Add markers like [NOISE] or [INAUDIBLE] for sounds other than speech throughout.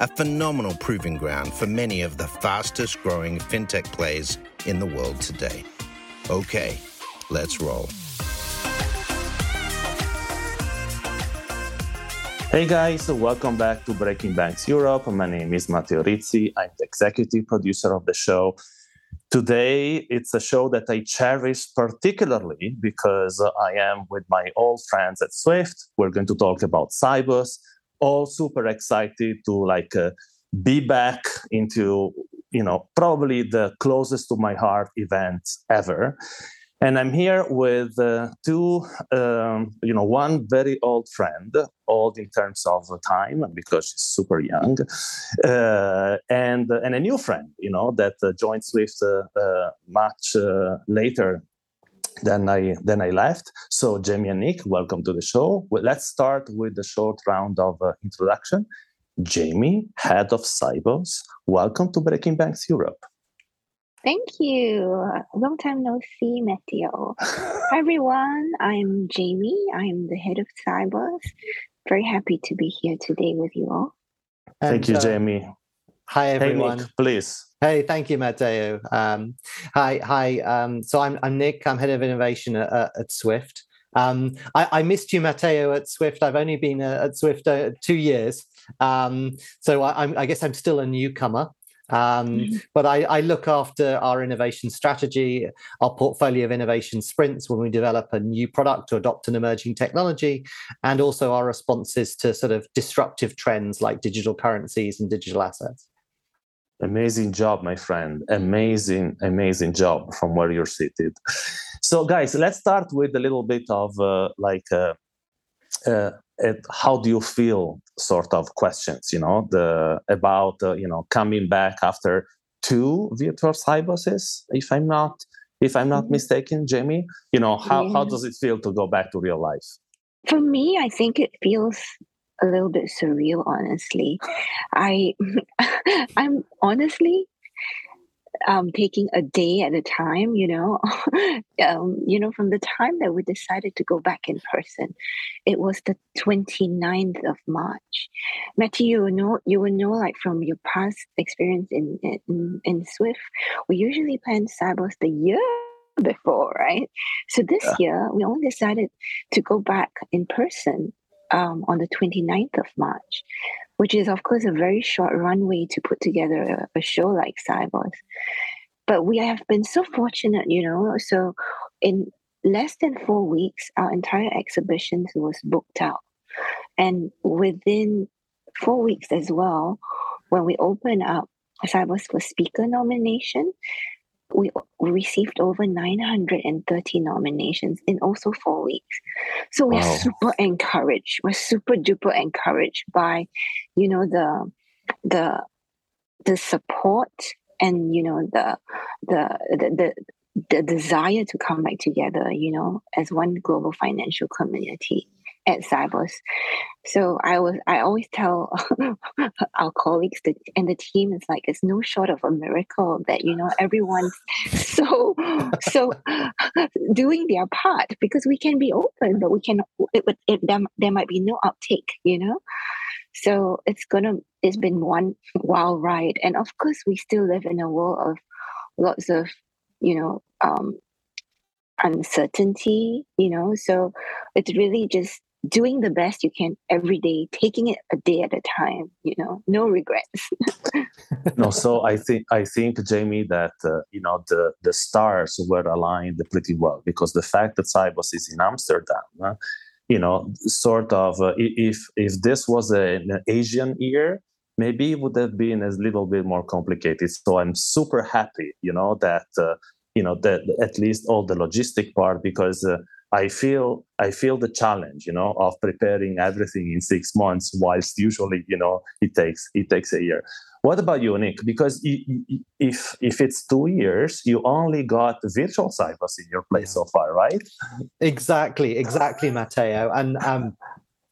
a phenomenal proving ground for many of the fastest growing fintech plays in the world today. Okay, let's roll. Hey guys, welcome back to Breaking Banks Europe. My name is Matteo Rizzi. I'm the executive producer of the show. Today, it's a show that I cherish particularly because I am with my old friends at Swift. We're going to talk about Sibos, all super excited to like uh, be back into you know probably the closest to my heart event ever. And i'm here with uh, two um, you know one very old friend old in terms of time because she's super young uh, and and a new friend you know that uh, joined swift uh, uh, much later then I then I left. So Jamie and Nick, welcome to the show. Well, let's start with the short round of uh, introduction. Jamie, head of Sibos, welcome to Breaking Banks Europe. Thank you. Long time no see, Matteo. [LAUGHS] Hi everyone, I'm Jamie. I'm the head of Sibos. Very happy to be here today with you all. Thank you, uh, Jamie. Hi everyone. Hey, Nick, please. Hey, thank you, Matteo. Um, hi, hi. Um, so I'm, I'm Nick. I'm head of innovation at, at Swift. Um, I, I, missed you, Matteo, at Swift. I've only been uh, at Swift uh, two years, um, so I, I, guess I'm still a newcomer. Um, mm-hmm. But I, I, look after our innovation strategy, our portfolio of innovation sprints when we develop a new product or adopt an emerging technology, and also our responses to sort of disruptive trends like digital currencies and digital assets. Amazing job, my friend. Amazing, amazing job from where you're seated. So, guys, let's start with a little bit of uh, like uh, uh, how do you feel sort of questions, you know, the about uh, you know coming back after two virtual Siboses, if I'm not if I'm not mm-hmm. mistaken, Jamie. You know, how yeah. how does it feel to go back to real life? For me, I think it feels a little bit surreal honestly. I [LAUGHS] i'm honestly um, taking a day at a time you know? [LAUGHS] Um, you know from the time that we decided to go back in person it was the 29th of march. Matteo you know you will know like from your past experience in in, in swift we usually plan Sibos the year before right? So this yeah. year we only decided to go back in person um, on the 29th of March, which is, of course, a very short runway to put together a, a show like Sibos. But we have been so fortunate, you know. So, in less than four weeks, our entire exhibition was booked out. And within four weeks as well, when we opened up Sibos for speaker nomination, we received over 930 nominations in also four weeks. So we're wow. super encouraged. We're super duper encouraged by, you know, the the the support and you know the the the, the the desire to come back together, you know, as one global financial community at Sibos. So I was I always tell [LAUGHS] our colleagues that and the team is like it's no short of a miracle that you know everyone's [LAUGHS] so so [LAUGHS] doing their part because we can be open but we can it, it, it there, there might be no uptake you know? So it's gonna it's been one wild ride. And of course we still live in a world of lots of you know um uncertainty you know? So it's really just doing the best you can every day, taking it a day at a time. You know, no regrets. [LAUGHS] no, so I think I think Jamie that uh, you know the the stars were aligned pretty well because the fact that Sibos is in Amsterdam. Uh, you know, sort of, uh, if if this was an Asian year, maybe it would have been a little bit more complicated. So I'm super happy, you know, that uh, you know that at least all the logistic part because uh, I feel I feel the challenge, you know, of preparing everything in six months, whilst usually, you know, it takes it takes a year. What about you, Nick? Because if if it's two years, you only got virtual Sibos in your place so far, right? Exactly, exactly, Matteo. And um,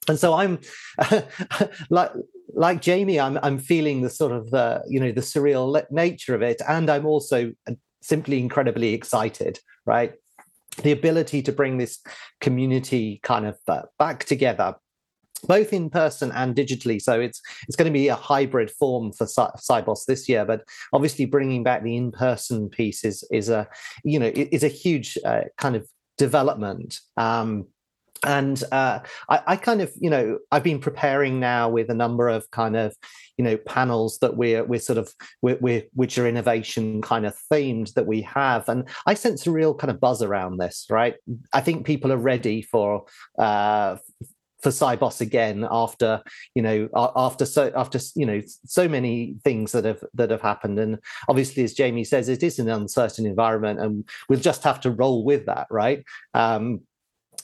and so I'm [LAUGHS] like like Jamie, I'm I'm feeling the sort of the you know the surreal nature of it, and I'm also simply incredibly excited, right? The ability to bring this community kind of uh, back together both in person and digitally. So it's it's going to be a hybrid form for Sibos this year. But obviously, bringing back the in person piece is is a you know is a huge uh, kind of development. Um, and uh, I, I, kind of you know I've been preparing now with a number of kind of you know panels that we're we're sort of we're, we're which are innovation kind of themed that we have and I sense a real kind of buzz around this right? I think people are ready for uh, for Sibos again after you know after so after you know so many things that have that have happened and obviously as Jamie says it is an uncertain environment and we'll just have to roll with that right? Um,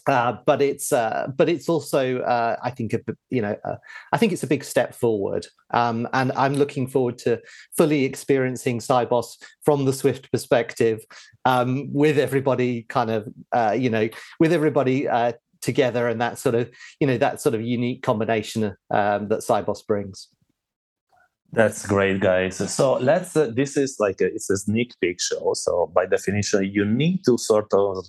uh, but it's uh, but it's also uh, I think a, you know uh, I think it's a big step forward, um, and I'm looking forward to fully experiencing Sibos from the Swift perspective, um, with everybody kind of uh, you know with everybody uh, together and that sort of you know that sort of unique combination um, that Sibos brings. That's great, guys. So let's. This is like a, it's a sneak peek show. So by definition, you need to sort of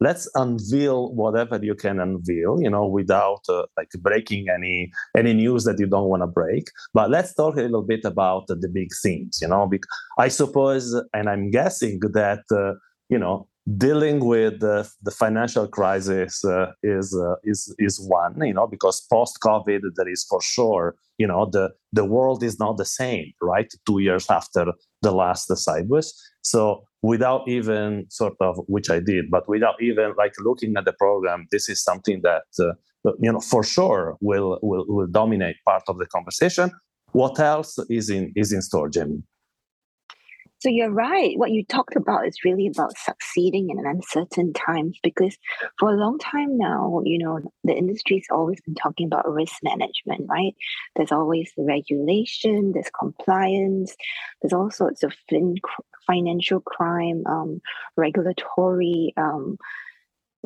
let's unveil whatever you can unveil you know without uh, like breaking any any news that you don't want to break. But let's talk a little bit about the big themes you know because i suppose and i'm guessing that uh, you know dealing with the, the financial crisis uh, is uh, is is one you know because post covid there is for sure you know the the world is not the same right 2 years after the last Sibos so without even sort of which i did but without even like looking at the program this is something that uh, you know for sure will will will dominate part of the conversation. What else is in is in store Jamie so you're right. What you talked about is really about succeeding in uncertain times because for a long time now, you know, the industry's always been talking about risk management, right? There's always the regulation, there's compliance, there's all sorts of fin- financial crime, um, regulatory um,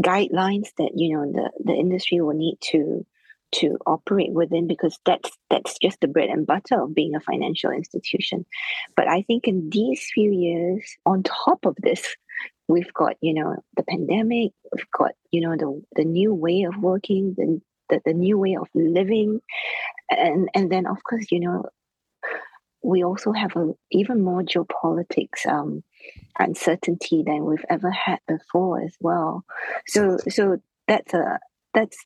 guidelines that you know the the industry will need to to operate within because that's that's just the bread and butter of being a financial institution. But i think in these few years on top of this we've got you know the pandemic we've got you know the the new way of working the the, the new way of living. And and then of course you know we also have a even more geopolitics um, uncertainty than we've ever had before as well. So so that's a that's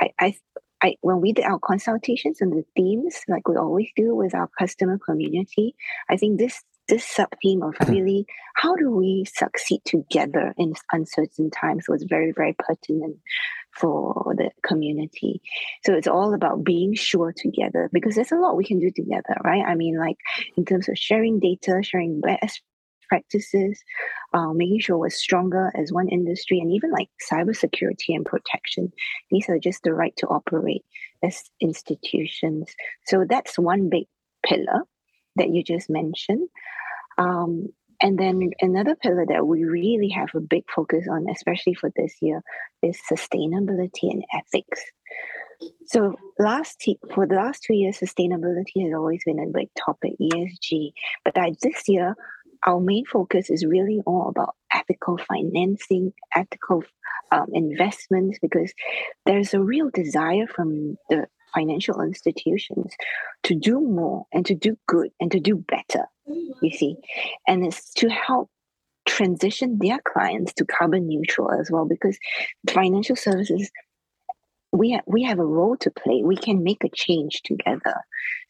I, I I, when we did our consultations and the themes, like we always do with our customer community, I think this this sub theme of hmm. really how do we succeed together in uncertain times was very very pertinent for the community. So it's all about being sure together because there's a lot we can do together, right? I mean, like in terms of sharing data, sharing best practices, uh, making sure we're stronger as one industry, and even like cybersecurity and protection. These are just the right to operate as institutions. So that's one big pillar that you just mentioned. Um, and then another pillar that we really have a big focus on, especially for this year, is sustainability and ethics. So last for the last two years, sustainability has always been a big topic, ESG. But this year, our main focus is really all about ethical financing, ethical um, investments, because there's a real desire from the financial institutions to do more and to do good and to do better, you see. And it's to help transition their clients to carbon neutral as well, because financial services we have, we have a role to play. We can make a change together.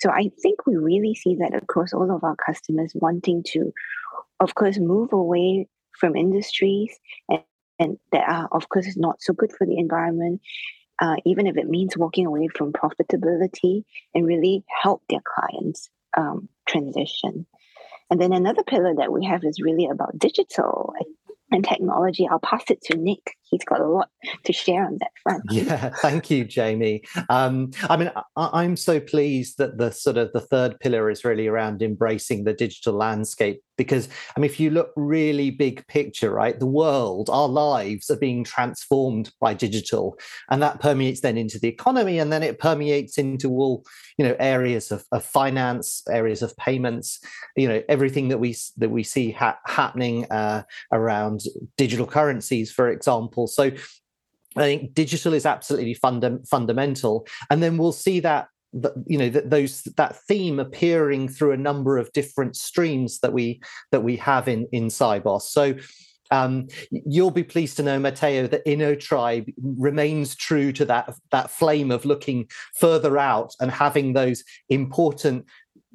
So I think we really see that across all of our customers wanting to of course, move away from industries and, and that are, of course, not so good for the environment, uh, even if it means walking away from profitability and really help their clients um, transition. And then another pillar that we have is really about digital and technology. I'll pass it to Nick he's got a lot to share on that front. [LAUGHS] Yeah, thank you, Jamie. Um, I mean, I, am so pleased that the sort of the third pillar is really around embracing the digital landscape because I mean, if you look really big picture, right, the world, our lives are being transformed by digital, and that permeates then into the economy, and then it permeates into all you know areas of, of finance, areas of payments, you know, everything that we that we see ha- happening uh, around digital currencies, for example. So I think digital is absolutely funda- fundamental, and then we'll see that you know that those that theme appearing through a number of different streams that we that we have in in Sibos. So um, you'll be pleased to know, Matteo, that InnoTribe remains true to that that flame of looking further out and having those important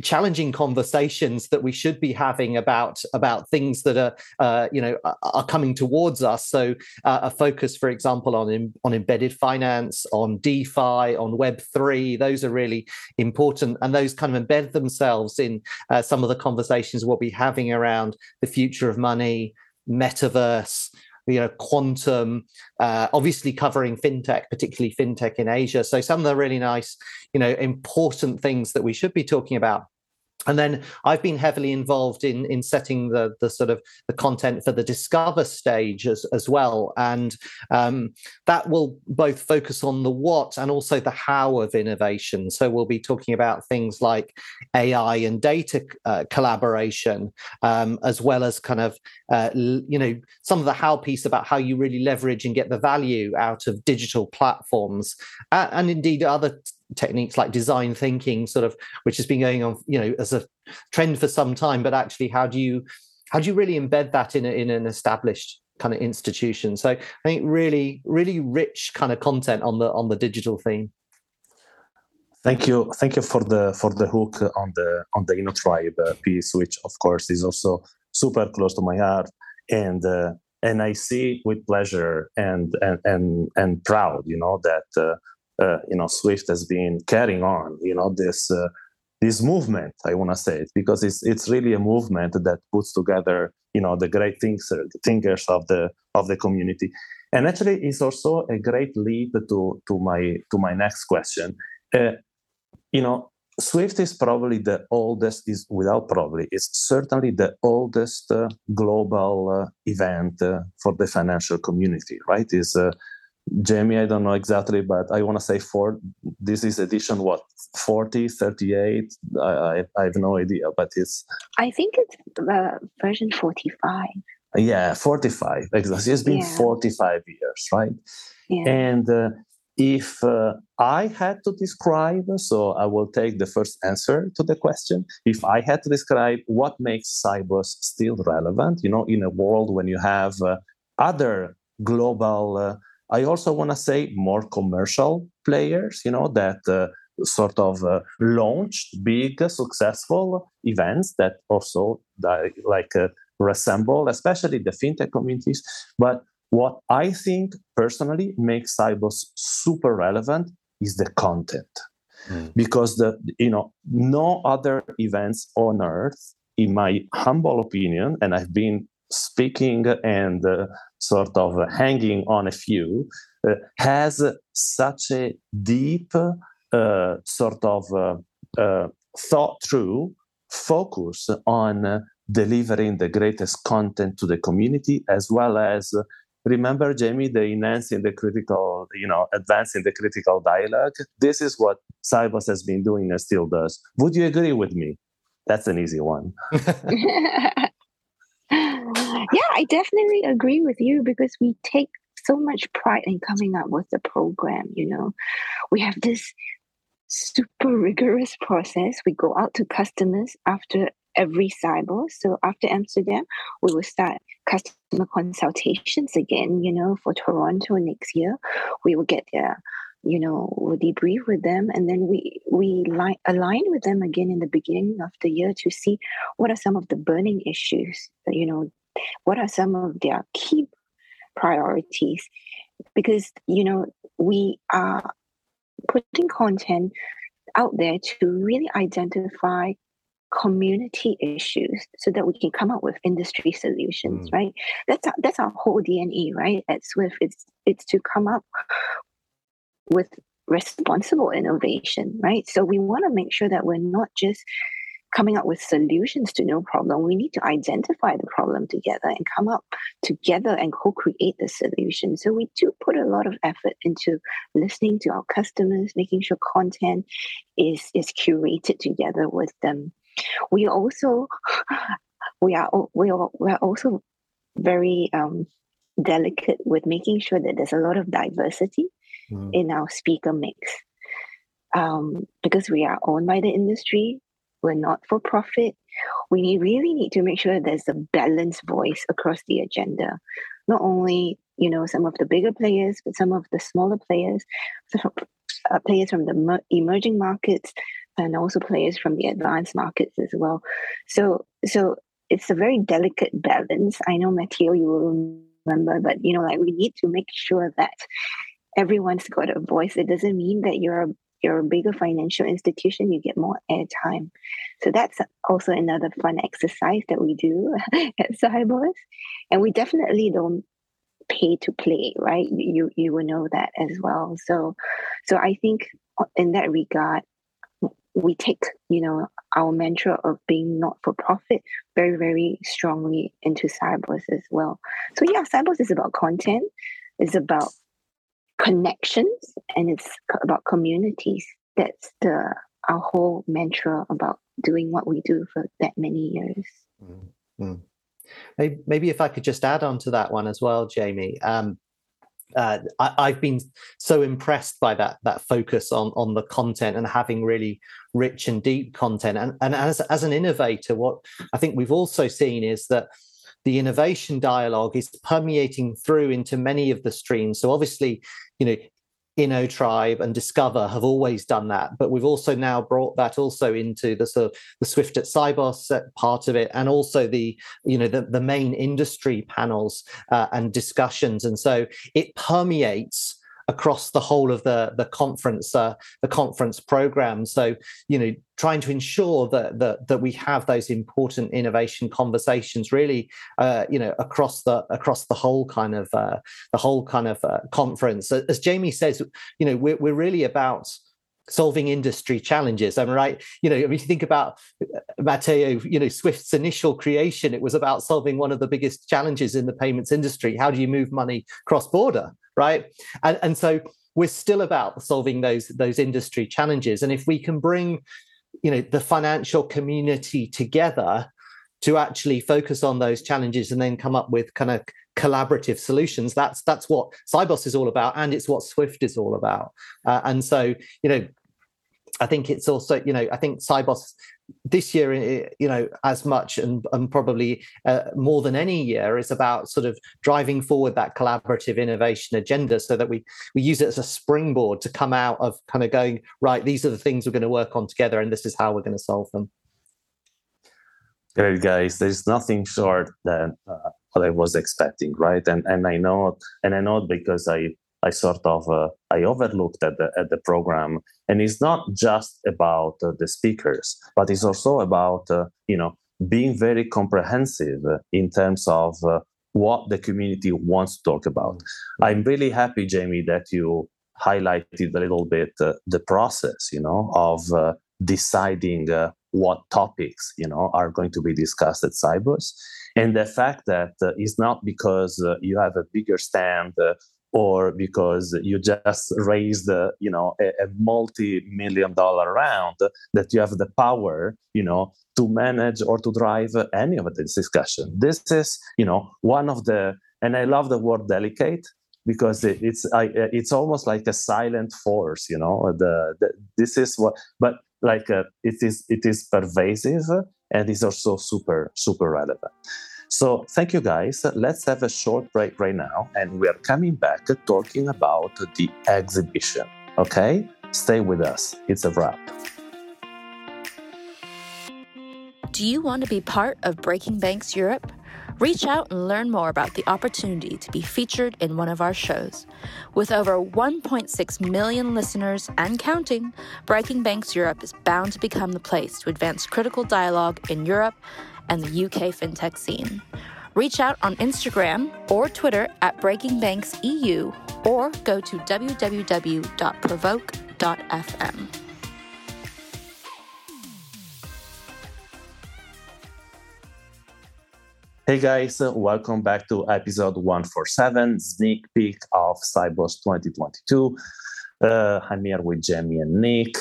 challenging conversations that we should be having about about things that are uh, you know are coming towards us. So uh, a focus for example on on embedded finance on defi on web 3 those are really important. And those kind of embed themselves in uh, some of the conversations we'll be having around the future of money metaverse you know quantum uh, obviously covering fintech particularly fintech in asia. So some of the really nice you know important things that we should be talking about and then I've been heavily involved in in setting the the sort of the content for the discover stage as as well, and um, that will both focus on the what and also the how of innovation. So we'll be talking about things like AI and data uh, collaboration, um, as well as kind of uh, you know some of the how piece about how you really leverage and get the value out of digital platforms, uh, and indeed other techniques like design thinking sort of which has been going on you know as a trend for some time but actually how do you how do you really embed that in, a, in an established kind of institution? So i think really really rich kind of content on the on the digital theme. Thank you thank you for the for the hook on the on the InnoTribe Tribe piece which of course is also super close to my heart. And uh, and i see with pleasure and and and, and proud you know that uh, uh, you know Swift has been carrying on you know this uh, this movement I want to say it because it's it's really a movement that puts together you know the great thinkers thinkers of the of the community and actually it's also a great lead to to my to my next question uh, you know Swift is probably the oldest, is without probably, it's certainly the oldest uh, global uh, event uh, for the financial community, right? Is uh, Jamie, I don't know exactly, but I want to say four. This is edition what 40, 38. I, I, I have no idea, but it's. I think it's uh, version 45. Yeah, 45. Exactly. It's been yeah. 45 years, right? Yeah. And uh, if uh, I had to describe, so I will take the first answer to the question. If I had to describe what makes Sibos still relevant, you know, in a world when you have uh, other global uh, I also want to say more commercial players, you know, that uh, sort of uh, launched big, successful events that also like uh, resemble, especially the fintech communities. But what I think personally makes Sibos super relevant is the content. Mm. Because the you know no other events on earth, in my humble opinion, and I've been speaking and uh, sort of hanging on a few, uh, has such a deep uh, sort of uh, uh, thought through focus on delivering the greatest content to the community as well as remember jamie the enhancing the critical you know advancing the critical dialogue? This is what Sibos has been doing and still does. Would you agree with me? That's an easy one [LAUGHS] [LAUGHS] yeah, I definitely agree with you because we take so much pride in coming up with the program. You know, we have this super rigorous process. We go out to customers after every cyber. So after Amsterdam, we will start customer consultations again. You know, for Toronto next year, we will get their you know we'll debrief with them and then we we line, align with them again in the beginning of the year to see what are some of the burning issues you know what are some of their key priorities? Because you know we are putting content out there to really identify community issues so that we can come up with industry solutions mm. right? That's our, that's our whole dna right? At swift it's it's to come up with responsible innovation right? So we want to make sure that we're not just coming up with solutions to no problem. We need to identify the problem together and come up together and co create the solution. So we do put a lot of effort into listening to our customers, making sure content is, is curated together with them. We also, [LAUGHS] we are, we are, we are also very um, delicate with making sure that there's a lot of diversity mm. in our speaker mix. Um, because we are owned by the industry, we're not for profit. We really need to make sure there's a balanced voice across the agenda. Not only, you know, some of the bigger players, but some of the smaller players, uh, players from the emerging markets, and also players from the advanced markets as well. So, so it's a very delicate balance. I know, Matteo, you will remember, but you know, like we need to make sure that everyone's got a voice. It doesn't mean that you're you're a bigger financial institution, you get more airtime. So that's also another fun exercise that we do [LAUGHS] at Sibos. And we definitely don't pay to play, right? You you will know that as well. So so I think in that regard, we take, you know, our mantra of being not for profit very, very strongly into Sibos as well. So yeah, Sibos is about content, it's about connections and it's about communities. That's the our whole mantra about doing what we do for that many years. Mm-hmm. Maybe, if I could just add on to that one as well, Jamie. Um, uh, I, have been so impressed by that that focus on on the content and having really rich and deep content. And and as as an innovator, what I think we've also seen is that the innovation dialogue is permeating through into many of the streams. So obviously, you know, InnoTribe and Discover have always done that, but we've also now brought that also into the sort of the Swift at Sibos part of it, and also the you know the, the main industry panels uh, and discussions, and so it permeates across the whole of the the conference uh, the conference program. So you know, trying to ensure that that that we have those important innovation conversations really uh, you know across the across the whole kind of uh, the whole kind of uh, conference. As Jamie says, you know, we're we're really about solving industry challenges. I'm right. You know, if you think about uh, Matteo, you know, Swift's initial creation, it was about solving one of the biggest challenges in the payments industry. How do you move money cross border? right? And, and so we're still about solving those those industry challenges. And if we can bring, you know, the financial community together to actually focus on those challenges and then come up with kind of collaborative solutions that's that's what Sibos is all about and it's what swift is all about uh, and so you know I think it's also, you know, I think Sibos this year, eh, you know, as much and, and probably uh, more than any year is about sort of driving forward that collaborative innovation agenda so that we we use it as a springboard to come out of kind of going right. These are the things we're going to work on together, and this is how we're going to solve them. Great guys, there's nothing short than uh, what I was expecting, right? And and I know, and I know because I I sort of uh, I overlooked at the at the program, and it's not just about uh, the speakers, but it's also about uh, you know being very comprehensive in terms of uh, what the community wants to talk about. Mm-hmm. I'm really happy, Jamie, that you highlighted a little bit uh, the process, you know, of uh, deciding what topics you know are going to be discussed at Sibos and the fact that uh, it's not because uh, you have a bigger stand uh, or because you just raised you know a, a, multi-million dollar round that you have the power you know to manage or to drive any of this discussion. This is you know one of the and i love the word delicate because it's I, it's almost like a silent force you know the, the this is what but like uh, it is it is pervasive and is also super super relevant so thank you guys. Let's have a short break right now, and we are coming back talking about the exhibition. Okay? Stay with us. It's a wrap. Do you want to be part of Breaking Banks Europe? Reach out and learn more about the opportunity to be featured in one of our shows. With over 1.6 million listeners and counting, Breaking Banks Europe is bound to become the place to advance critical dialogue in Europe and the UK fintech scene. Reach out on Instagram or Twitter at Breaking Banks EU or go to www.provoke.fm. Hey guys, uh, welcome back to episode 147, sneak peek of Sibos 2022. Uh, I'm here with Jamie and Nick.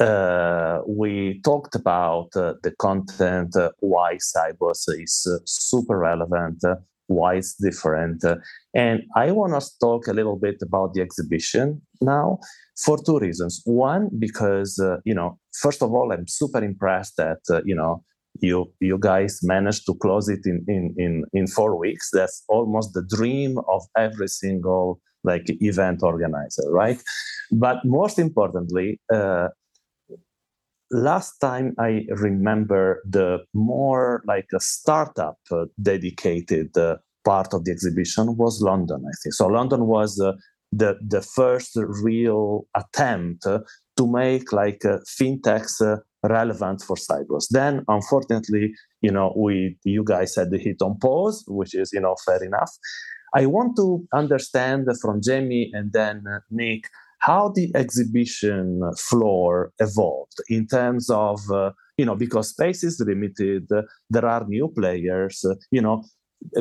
Uh, we talked about uh, the content, uh, why Sibos is uh, super relevant, why it's different. and I want to talk a little bit about the exhibition now for two reasons. One, because, you know, first of all, I'm super impressed that, you know, you you guys managed to close it in in in in four weeks. That's almost the dream of every single like event organizer right? But most importantly uh, last time i remember the more like a startup uh, dedicated uh, part of the exhibition was london i think. So london was uh, the the first real attempt to make like uh, fintechs uh, relevant for Sibos. Then, unfortunately, you know, we you guys had the hit on pause, which is you know fair enough. I want to understand from Jamie and then uh, Nick how the exhibition floor evolved in terms of uh, you know because space is limited, there are new players, you know.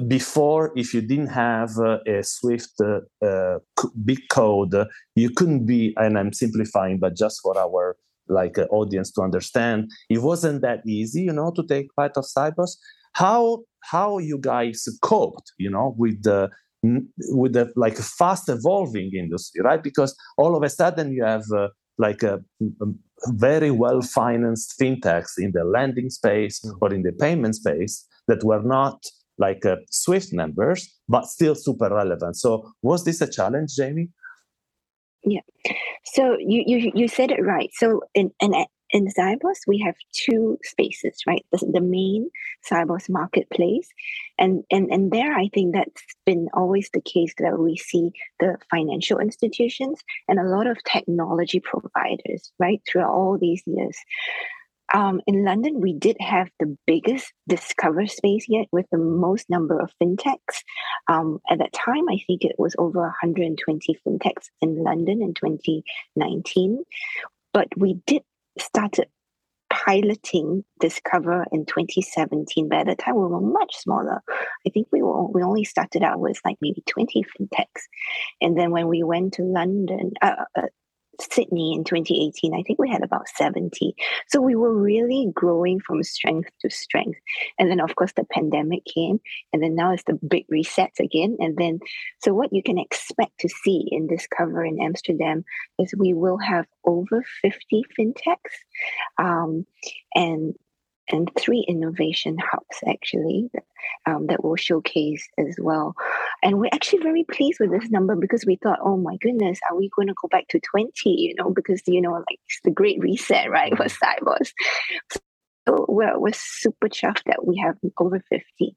Before, if you didn't have uh, a Swift uh, BIC code, you couldn't be, and I'm simplifying, but just for our like an audience to understand it wasn't that easy you know to take part of Sibos how how you guys coped you know with the with the like fast evolving industry right because all of a sudden you have uh, like a, a, very well financed fintechs in the lending space mm. or in the payment space that were not like uh, swift members but still super relevant so was this a challenge jamie yeah. So you you you said it right. So in in in Sibos, we have two spaces, right? The, the main Sibos marketplace, and and and there, I think that's been always the case that we see the financial institutions and a lot of technology providers, right, throughout all these years. Um, in London, we did have the biggest discover space yet with the most number of fintechs. Um, at that time, I think it was over 120 fintechs in London in 2019. But we did started piloting Discover in 2017. But at the time, we were much smaller. I think we were we only started out with like maybe 20 fintechs, and then when we went to London, uh, uh, Sydney in 2018, I think we had about 70. So we were really growing from strength to strength. And then, of course, the pandemic came, and then now it's the big reset again. And then, so what you can expect to see in Discover in Amsterdam is we will have over 50 fintechs. Um, and and three innovation hubs actually um, that will showcase as well. And we're actually very pleased with this number because we thought, oh my goodness, are we going to go back to 20? You know, because, you know, like it's the great reset, right, for Sibos. So we're, we're super chuffed that we have over 50.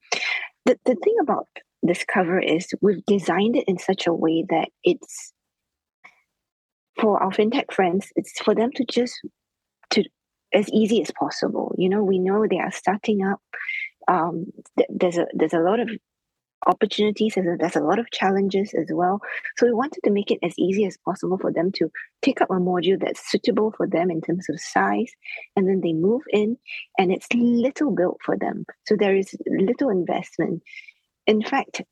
The, the thing about Discover is we've designed it in such a way that it's for our fintech friends, it's for them to just as easy as possible. You know, we know they are starting up. Um, th- there's a there's a lot of opportunities there's a, there's a lot of challenges as well so we wanted to make it as easy as possible for them to pick up a module that's suitable for them in terms of size and then they move in and it's little built for them so there is little investment in fact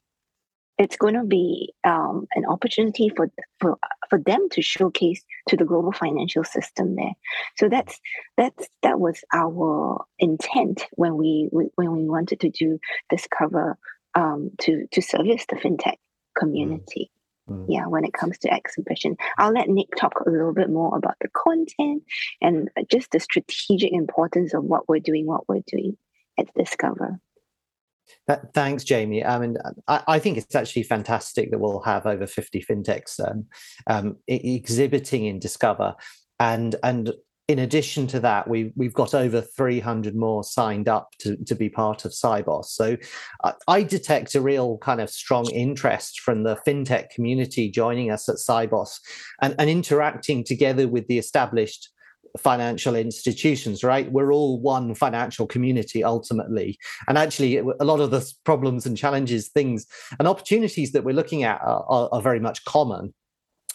it's going to be um, an opportunity for, for for them to showcase to the global financial system there. So that's that's that was our intent when we, we when we wanted to do this cover um, to to service the fintech community. Mm. mm. Yeah, when it comes to exhibition, I'll let Nick talk a little bit more about the content and just the strategic importance of what we're doing, what we're doing at Discover. That, thanks, Jamie. I mean, I, I, think it's actually fantastic that we'll have over 50 fintechs um, um, exhibiting in Discover. And, and in addition to that, we, we've got over 300 more signed up to, to be part of Sibos. So uh, I detect a real kind of strong interest from the fintech community joining us at Sibos and, and interacting together with the established financial institutions, right? We're all one financial community ultimately. And actually, a lot of the problems and challenges, things, and opportunities that we're looking at are, are, are very much common.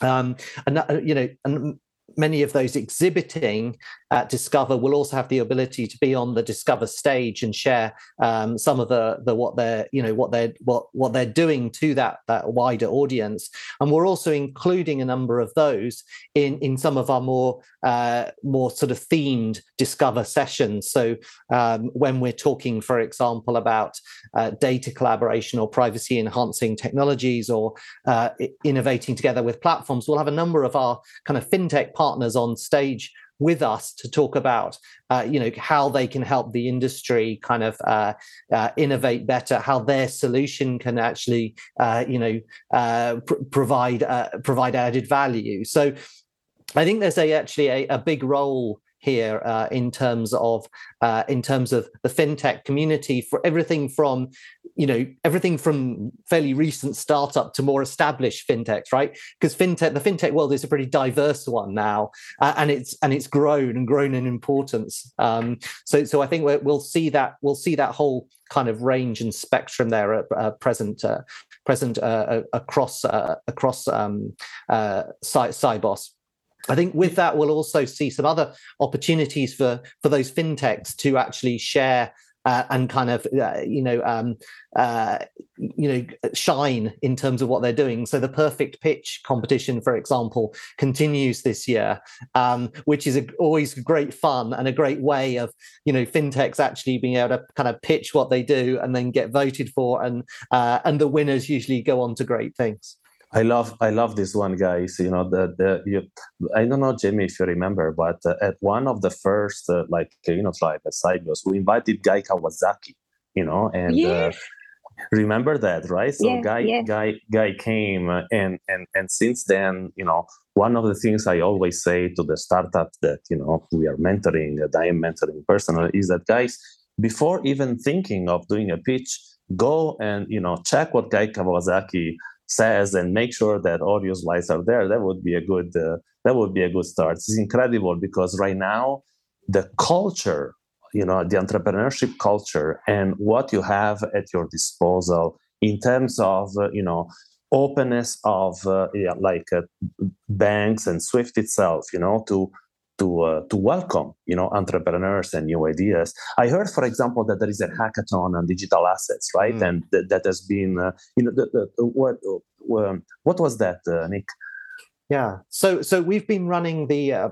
Um, and that, you know, and many of those exhibiting at Discover will also have the ability to be on the Discover stage and share um, some of the the what they're you know what they're what what they're doing to that that wider audience. And we're also including a number of those in in some of our more uh, more sort of themed Discover sessions. So um, when we're talking, for example, about uh, data collaboration or privacy enhancing technologies or uh, innovating together with platforms, we'll have a number of our kind of fintech partners on stage with us to talk about uh, you know how they can help the industry kind of uh, uh, innovate better how their solution can actually uh, you know uh, pr- provide uh, provide added value. So i think there's a actually a, a big role here uh, in terms of uh, in terms of the fintech community for everything from you know everything from fairly recent startup to more established fintechs right because fintech the fintech world is a pretty diverse one now uh, and it's and it's grown and grown in importance um, so so i think we will see that we'll see that whole kind of range and spectrum there at uh, present uh, present uh, across across um, uh, Sibos. I think with that, we'll also see some other opportunities for for those fintechs to actually share uh, and kind of uh, you know um, uh, you know shine in terms of what they're doing. So the perfect pitch competition, for example, continues this year, um, which is a, always great fun and a great way of you know fintechs actually being able to kind of pitch what they do and then get voted for, and uh, and the winners usually go on to great things. I love I love this one, guys. You know the the you, I don't know, Jamie, if you remember, but uh, at one of the first uh, like you know like at Sibos, we invited Guy Kawasaki. You know, and uh, remember that, right? So yeah, Guy yeah. Guy Guy came, uh, and and and since then, you know, one of the things I always say to the startup that you know we are mentoring, that I am mentoring personally, is that guys, before even thinking of doing a pitch, go and you know check what Guy Kawasaki says and make sure that all your slides are there that would be a good uh, that would be a good start. It's incredible because right now the culture you know the entrepreneurship culture and what you have at your disposal in terms of uh, you know openness of uh, yeah, like uh, banks and swift itself you know to to uh, to welcome you know entrepreneurs and new ideas. I heard, for example, that there is a hackathon on digital assets, right? Mm. And th- that has been uh, you know the, the, what uh, what was that, uh, Nick? Yeah, so so we've been running the uh,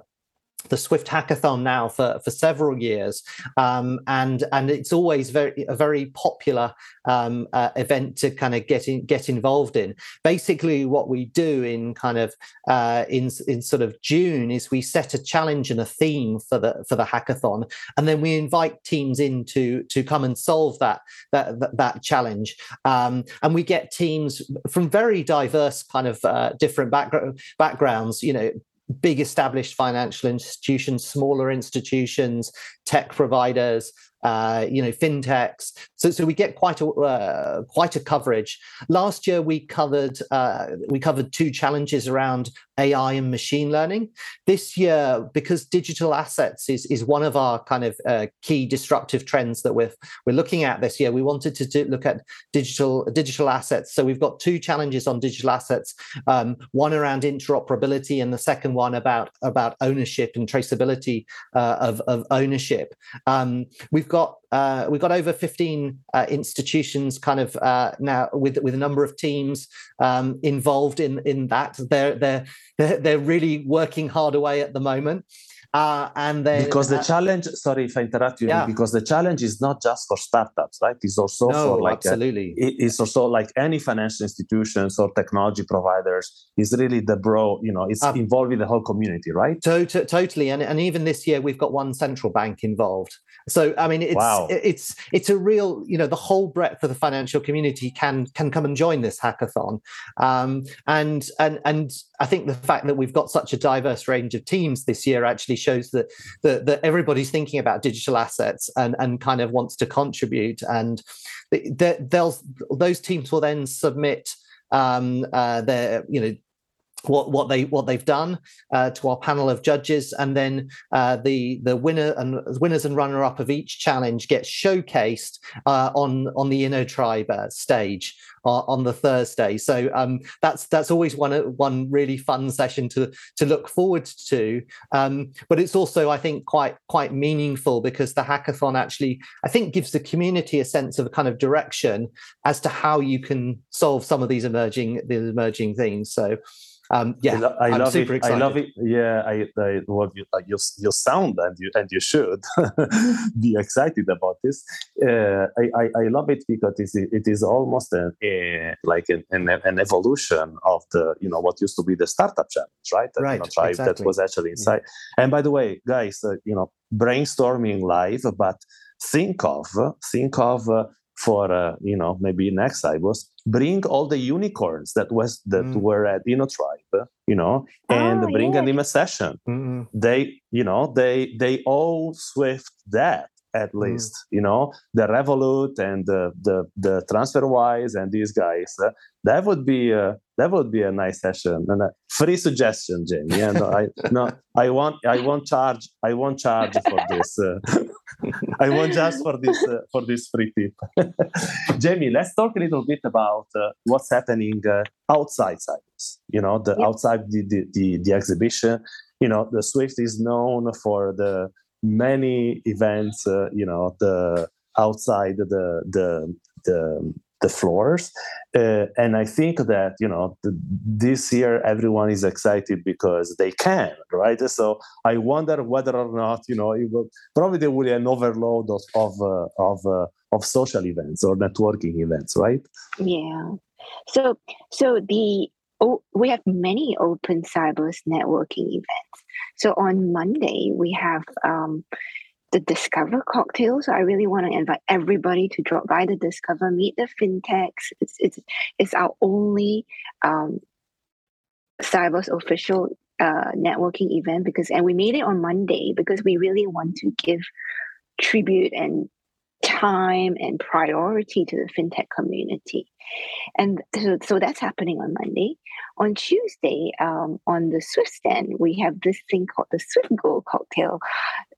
the Swift Hackathon now for, for several years, um, and and it's always very a very popular um, uh, event to kind of get in, get involved in. Basically, what we do in kind of uh, in in sort of June is we set a challenge and a theme for the for the hackathon, and then we invite teams in to to come and solve that that that, that challenge, um, and we get teams from very diverse kind of uh, different background backgrounds. You know, big established financial institutions, smaller institutions, tech providers, uh, you know, fintechs. So, so we get quite a uh, quite a coverage. Last year, we covered uh, we covered two challenges around AI and machine learning. This year, because digital assets is is one of our kind of uh, key disruptive trends that we're we're looking at this year, we wanted to do, look at digital digital assets. So we've got two challenges on digital assets. Um, one around interoperability, and the second one about about ownership and traceability uh, of of ownership. Um, we've got uh, we've got over 15 uh, institutions kind of uh, now with with a number of teams um, involved in in that. They're they're they're really working hard away at the moment. Uh, and then because the uh, challenge sorry if i interrupt you yeah. because the challenge is not just for startups right? It's also no, for like uh, absolutely. a, it's also like any financial institutions or technology providers is really the bro you know it's uh, involving the whole community right? to, to, totally. And, and even this year we've got one central bank involved. So I mean, it's wow. it's it's a real you know the whole breadth of the financial community can can come and join this hackathon, um, and and and I think the fact that we've got such a diverse range of teams this year actually shows that that, that everybody's thinking about digital assets and and kind of wants to contribute. And they'll those teams will then submit um, uh, their you know what what they what they've done uh, to our panel of judges, and then uh, the the winner and winners and runner up of each challenge gets showcased uh, on on the InnoTribe uh, stage on the Thursday. So um, that's that's always one one really fun session to to look forward to. Um, but it's also I think quite quite meaningful because the hackathon actually I think gives the community a sense of a kind of direction as to how you can solve some of these emerging these emerging things. So um, yeah, I, lo- I love it. Excited. I love it. Yeah, I, I well, you, you, you sound and you and you should [LAUGHS] be excited about this. Uh, I, I, I love it because it is, it is almost a, a like an, an, an, evolution of the you know what used to be the startup challenge, right? That, right. You know, tribe exactly. that was actually inside. Yeah. And by the way, guys, uh, you know, brainstorming live, but think of think of. Uh, for uh, you know maybe next I was bring all the unicorns that was that mm. were at InnoTribe, you know, and oh, bring yeah. them in a session. Mm-hmm. They you know they they all swift that at mm. least mm. you know the revolut and the the, the transferwise and these guys uh, that would be a, that would be a nice session and a free suggestion jamie yeah, no, i [LAUGHS] no i want i won't charge i won't charge for this uh, [LAUGHS] i won't just for this uh, for this free tip [LAUGHS] jamie let's talk a little bit about uh, what's happening uh, outside Sibos you know the yep. outside the, the, the the exhibition you know the swift is known for the many events, uh, you know, the outside the the the the floors. Uh, and i think that you know this year everyone is excited because they can right? So i wonder whether or not you know it will probably there will be an overload of of uh, of, uh, of social events or networking events right? Yeah. So so the oh, we have many open Sibos networking events so on Monday, we have um, the Discover cocktail. So I really want to invite everybody to drop by the Discover, meet the fintechs. It's it's it's our only um, Sibos official uh, networking event because, and we made it on Monday because we really want to give tribute and time and priority to the fintech community. And so, so that's happening on Monday. On Tuesday, um, on the Swift stand, we have this thing called the Swift Go cocktail.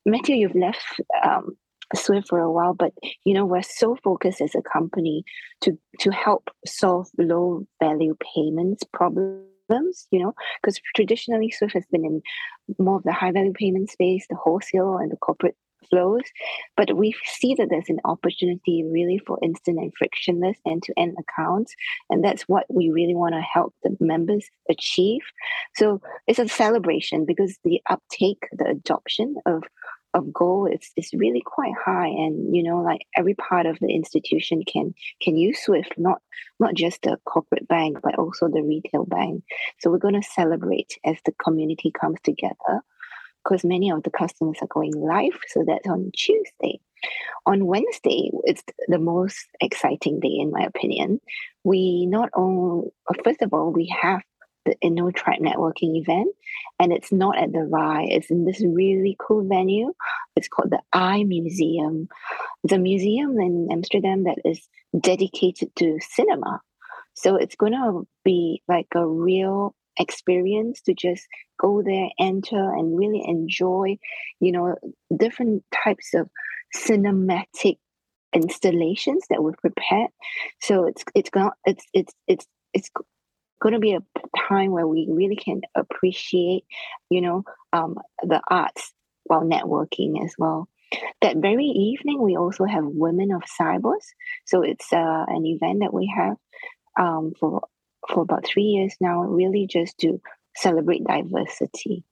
Matteo, you've left um, Swift for a while, but you know we're so focused as a company to to help solve low value payments problems you know, because traditionally Swift has been in more of the high value payment space, the wholesale and the corporate flows. But we see that there's an opportunity really for instant and frictionless end to end accounts. And that's what we really want to help the members achieve. So it's a celebration because the uptake, the adoption of of Go is, is really quite high and you know like every part of the institution can can use swift not not just the corporate bank but also the retail bank so we're going to celebrate as the community comes together because many of the customers are going live. So that's on Tuesday. On Wednesday, it's the most exciting day, in my opinion. We not only, uh, first of all, we have the InnoTribe networking event, and it's not at the RAI. It's in this really cool venue. It's called the Eye Museum. It's a museum in Amsterdam that is dedicated to cinema. So it's going to be like a real experience to just go there, enter, and really enjoy, you know, different types of cinematic installations that we've prepared. So it's it's going it's it's it's it's going to be a time where we really can appreciate, you know, um, the arts while networking as well. That very evening, we also have Women of Sibos. So it's uh, an event that we have um, for for about three years now, really just to celebrate diversity.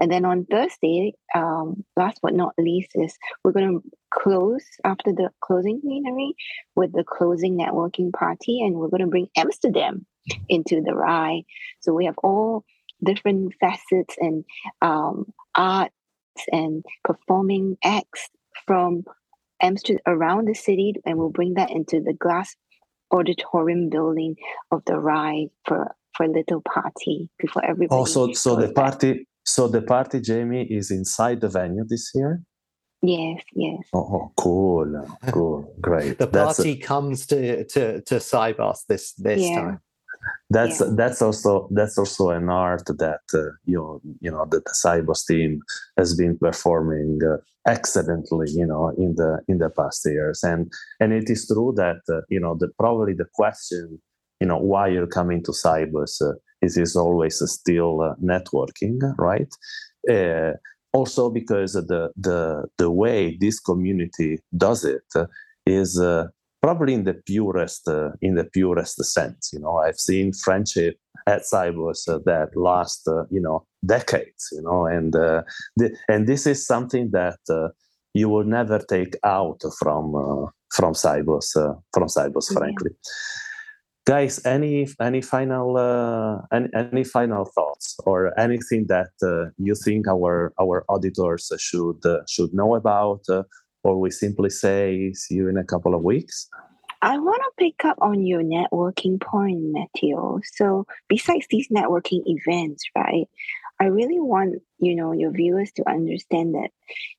And then on Thursday, um, last but not least, is we're going to close after the closing plenary with the closing networking party, and we're going to bring Amsterdam into the RAI. So we have all different facets and um, arts and performing acts from Amsterdam around the city, and we'll bring that into the glass auditorium building of the RAI for for a little party before everybody. Also, so the party so the party, Jamie, is inside the venue this year. Yes, yes. Oh, oh cool, cool, [LAUGHS] great. the party a, comes to to to Sibos this this yeah. time. That's yeah. that's also that's also an art that uh, you know you know that the Sibos team has been performing uh, excellently you know in the in the past years and and it is true that uh, you know the probably the question you know why you're coming to Sibos uh, is is always still uh, networking right? Uh, also because the the the way this community does it is uh, probably in the purest uh, in the purest sense you know? I've seen friendship at Sibos uh, that last uh, you know decades you know? And uh, the, and this is something that uh, you will never take out from from Sibos from Sibos, mm-hmm. frankly guys any any final uh, any, any final thoughts or anything that uh, you think our our auditors should uh, should know about uh, or we simply say see you in a couple of weeks I want to pick up on your networking point, Matteo. So, besides these networking events, right? I really want you know your viewers to understand that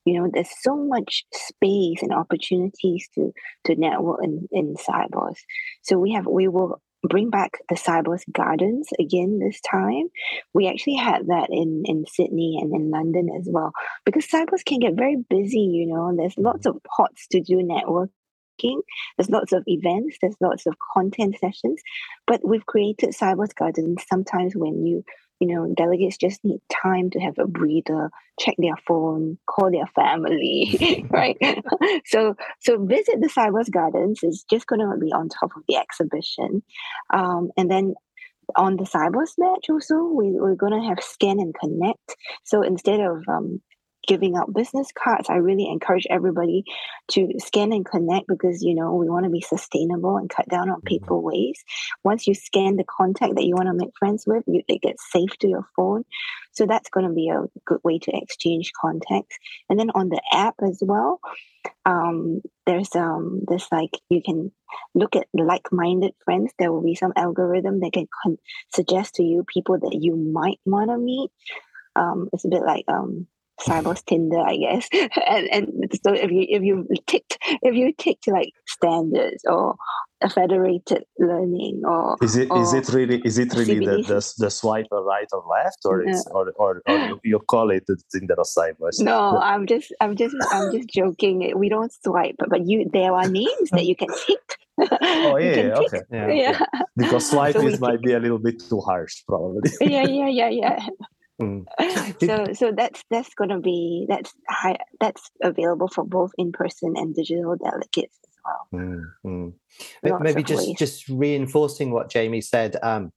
you know there's so much space and opportunities to to network in in Sibos. So we have we will bring back the Sibos Gardens again this time. We actually had that in in Sydney and in London as well because Sibos can get very busy. You know, there's lots of pots to do networking. There's lots of events, there's lots of content sessions, but we've created Sibos Gardens sometimes when you you know, delegates just need time to have a breather, check their phone, call their family, [LAUGHS] right? [LAUGHS] so, so visit the Sibos Gardens is just going to be on top of the exhibition, um, and then on the Sibos match also we, we're going to have scan and connect. So instead of um, giving out business cards, I really encourage everybody to scan and connect because you know we want to be sustainable and cut down on mm-hmm. paper waste. Once you scan the contact that you want to make friends with, you, it gets saved to your phone. So that's going to be a good way to exchange contacts. And then on the app as well, um, there's um there's like you can look at like-minded friends. There will be some algorithm that can con- suggest to you people that you might want to meet. Um, it's a bit like um Sibos Tinder, I guess. [LAUGHS] and and so if you if you ticked if you ticked like standards or a federated learning or is it or is it really is it really the, the, the swipe or right or left or no. is or, or, or you, you call it the Tinder or Sibos? No, I'm just I'm just I'm just joking. We don't swipe, but you there are names that you can tick. [LAUGHS] oh [LAUGHS] yeah, yeah okay, yeah, yeah. Because swipe so is might be a little bit too harsh, probably. yeah, yeah, yeah, yeah. Mm. [LAUGHS] so so that's that's going to be that's high, that's available for both in person and digital delegates as well. Mm, mm. Maybe just ways. just reinforcing what Jamie said. Um,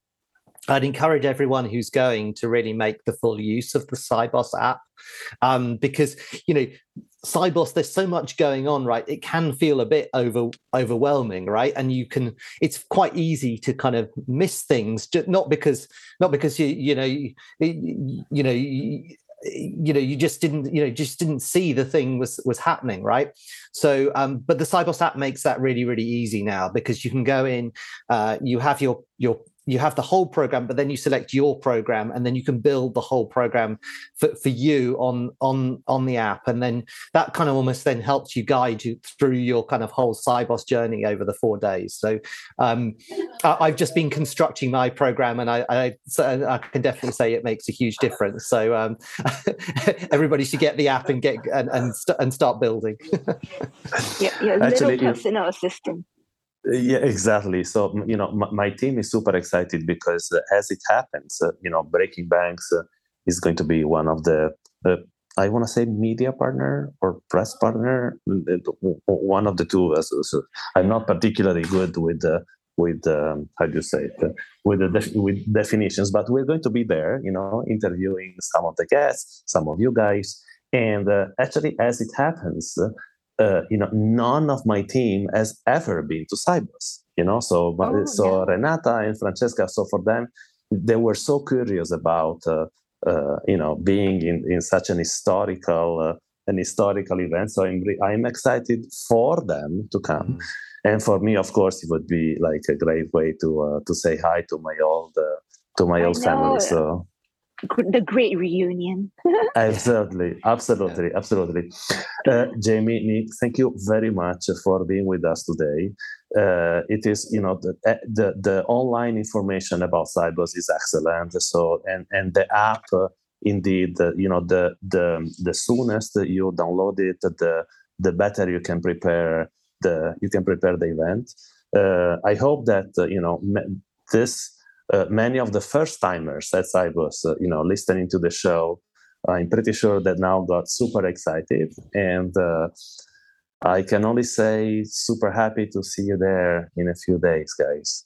I'd encourage everyone who's going to really make the full use of the Sibos app um, because you know Sibos, there's so much going on, right? It can feel a bit over overwhelming, right? And you can, it's quite easy to kind of miss things, not because, not because you, you know, you, you know, you, you know you just didn't you know just didn't see the thing was was happening right so um but the Sibos app makes that really really easy now because you can go in uh you have your your you have the whole program, but then you select your program, and then you can build the whole program for, for you on on on the app, and then that kind of almost then helps you guide you through your kind of whole Sibos journey over the four days. So um, I, have just been constructing my program, and I I, so I, can definitely say it makes a huge difference. So um, [LAUGHS] everybody should get the app and get and and, st- and start building. [LAUGHS] yeah, yeah, little personal assistant yeah exactly. So you know my, my, team is super excited because uh, as it happens uh, you know breaking banks uh, is going to be one of the uh, i want to say media partner or press partner uh, one of the two so i'm not particularly good with uh, with um, how do you say it? With the def- with definitions but we're going to be there you know interviewing some of the guests some of you guys. And actually as it happens uh, you know, none of my team has ever been to Sibos. You know, so oh, so yeah. Renata and Francesca. So for them, they were so curious about uh, uh, you know being in, in such an historical uh, an historical event. So I'm I'm excited for them to come. Mm. And for me, of course, it would be like a great way to uh, to say hi to my old uh, to my old family. So the great reunion. [LAUGHS] absolutely, absolutely, absolutely. Uh, Jamie, Nick, thank you very much for being with us today. Uh, it is, you know, the, eh, the, the online information about Sibos is excellent. So, and and the app, uh, indeed, you know, the the the soonest you download it, the the better you can prepare the you can prepare the event. Uh, I hope that uh, you know this uh, many of the first timers as I was, uh, you know, listening to the show, I'm pretty sure that now got super excited. And uh, I can only say super happy to see you there in a few days, guys.